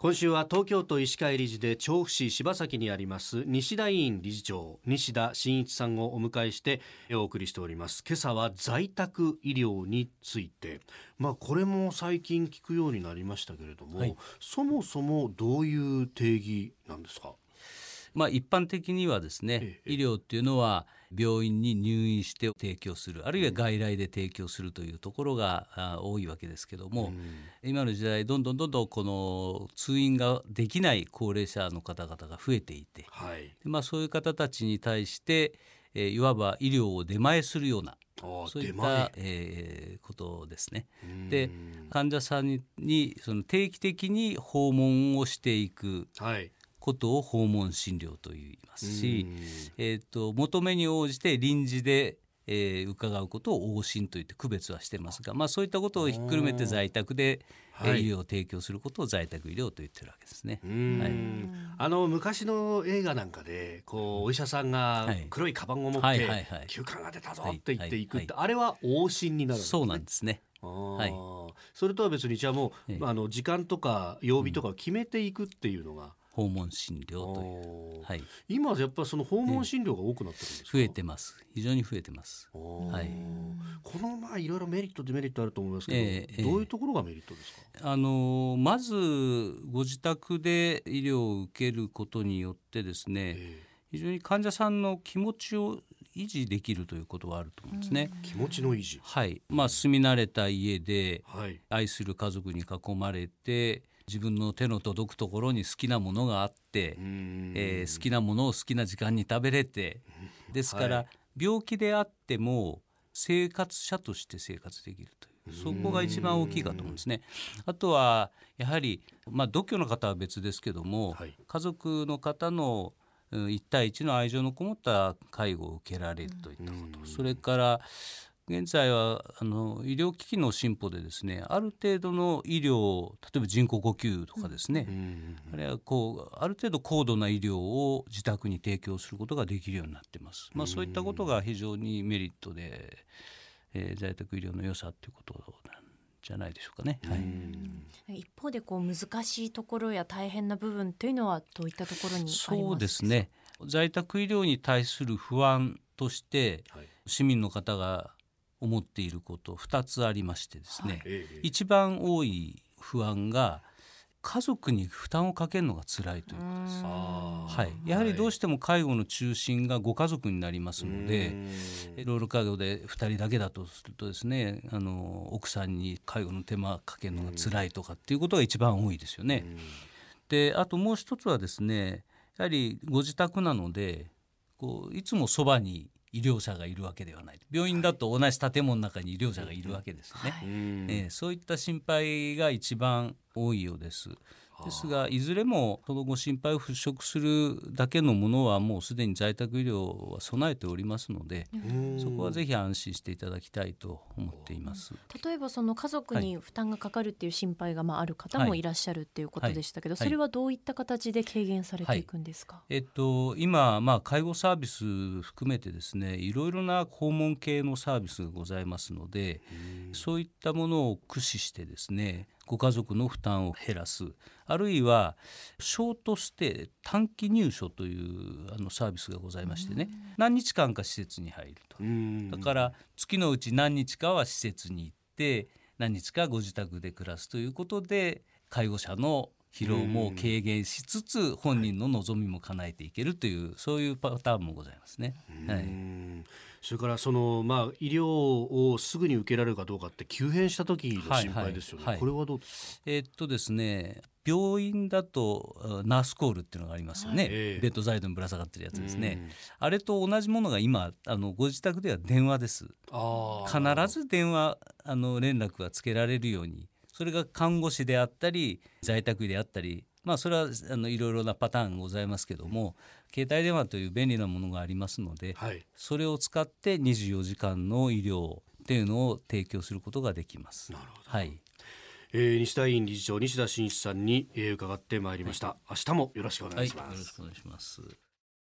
今週は東京都医師会理事で調布市柴崎にあります西田委員理事長西田真一さんをお迎えしてお送りしております。今朝は在宅医療について。まあこれも最近聞くようになりましたけれども、はい、そもそもどういう定義なんですか？まあ、一般的にはですね、医療っていうのは病院に入院して提供するあるいは外来で提供するというところが多いわけですけども、今の時代どんどんどんどんこの通院ができない高齢者の方々が増えていて、はい、まあ、そういう方たちに対して、えー、いわば医療を出前するようなそういった、えー、ことですね。で患者さんににその定期的に訪問をしていく、はい、ことを訪問診療と言いますし、えーと、求めに応じて臨時でえー、伺うことを往診といって区別はしてますが、まあ、そういったことをひっくるめて在宅で、はい、医療を提供することを在宅医療と言ってるわけですね。はい、あの昔の映画なんかでこうお医者さんが黒いカバンを持って「休館が出たぞ」って言っていくって、あれは往診になるんですね。そうなんですね。はい、それとは別にじゃあもう、あの時間とか曜日とかを決めていくっていうのが、訪問診療という、はい、今やっぱりその訪問診療が多くなってるんです増えてます。非常に増えてます、はい、このまあいろいろメリットデメリットあると思いますけど、えー、どういうところがメリットですか、あのまずご自宅で医療を受けることによってですね、えー非常に患者さんの気持ちを維持できるということはあると思うんですね。気持ちの維持。はい。まあ住み慣れた家で、愛する家族に囲まれて、自分の手の届くところに好きなものがあって、えー、好きなものを好きな時間に食べれてですから、はい、病気であっても生活者として生活できるというそこが一番大きいかと思うんですね。あとはやはり、まあ、独居の方は別ですけども、はい、家族の方の1対1の愛情のこもった介護を受けられるといったことそれから現在はあの医療機器の進歩でですねある程度の医療例えば人工呼吸とかですね、うん、あるいはこうある程度高度な医療を自宅に提供することができるようになってます。まあ、そういったことが非常にメリットで、えー、在宅医療の良さということなんじゃないでしょうかね。はい、一方でこう難しいところや大変な部分というのはどういったところにそうですね。在宅医療に対する不安として、はい、市民の方が思っていること2つありましてですね、はい、一番多い不安が家族に負担をかけるのが辛いということです。はい、やはりどうしても介護の中心がご家族になりますので、ロール介護で2人だけだとするとですねあの奥さんに介護の手間かけるのが辛いとかっていうことが一番多いですよね。であともう一つはですねやはりご自宅なのでこういつもそばに医療者がいるわけではない。病院だと同じ建物の中に医療者がいるわけですね、はい、えー、そういった心配が一番多いようですですがいずれもそのご心配を払拭するだけのものはもうすでに在宅医療は備えておりますのでそこはぜひ安心していただきたいと思っています。例えばその家族に負担がかかるっていう心配がまあある方もいらっしゃるっていうことでしたけど、はい。はい、それはどういった形で軽減されていくんですか、えっと、今、まあ、介護サービス含めてですねいろいろな訪問系のサービスがございますのでそういったものを駆使してですねご家族の負担を減らす。あるいはショートステイ短期入所というあのサービスがございましてね。何日間か施設に入ると。だから月のうち何日かは施設に行って何日かご自宅で暮らすということで介護者の疲労も軽減しつつ本人の望みも叶えていけるというそういうパターンもございますね。はい、それからその、まあ、医療をすぐに受けられるかどうかって急変した時の心配ですよね、はいはい、これはどうですか、えー、っとですね病院だとナースコールっていうのがありますよね、はい、ベッドサイドにぶら下がってるやつですね、あれと同じものが今あのご自宅では電話です。必ず電話あの連絡がつけられるようにそれが看護師であったり在宅医であったりまあそれはあのいろいろなパターンございますけども携帯電話という便利なものがありますので、はい、それを使って24時間の医療っていうのを提供することができます。なるほど。はい。えー、西田委員理事長西田真一さんに、えー、伺ってまいりました、はい、明日もよろしくお願いします、はい、よろしくお願いします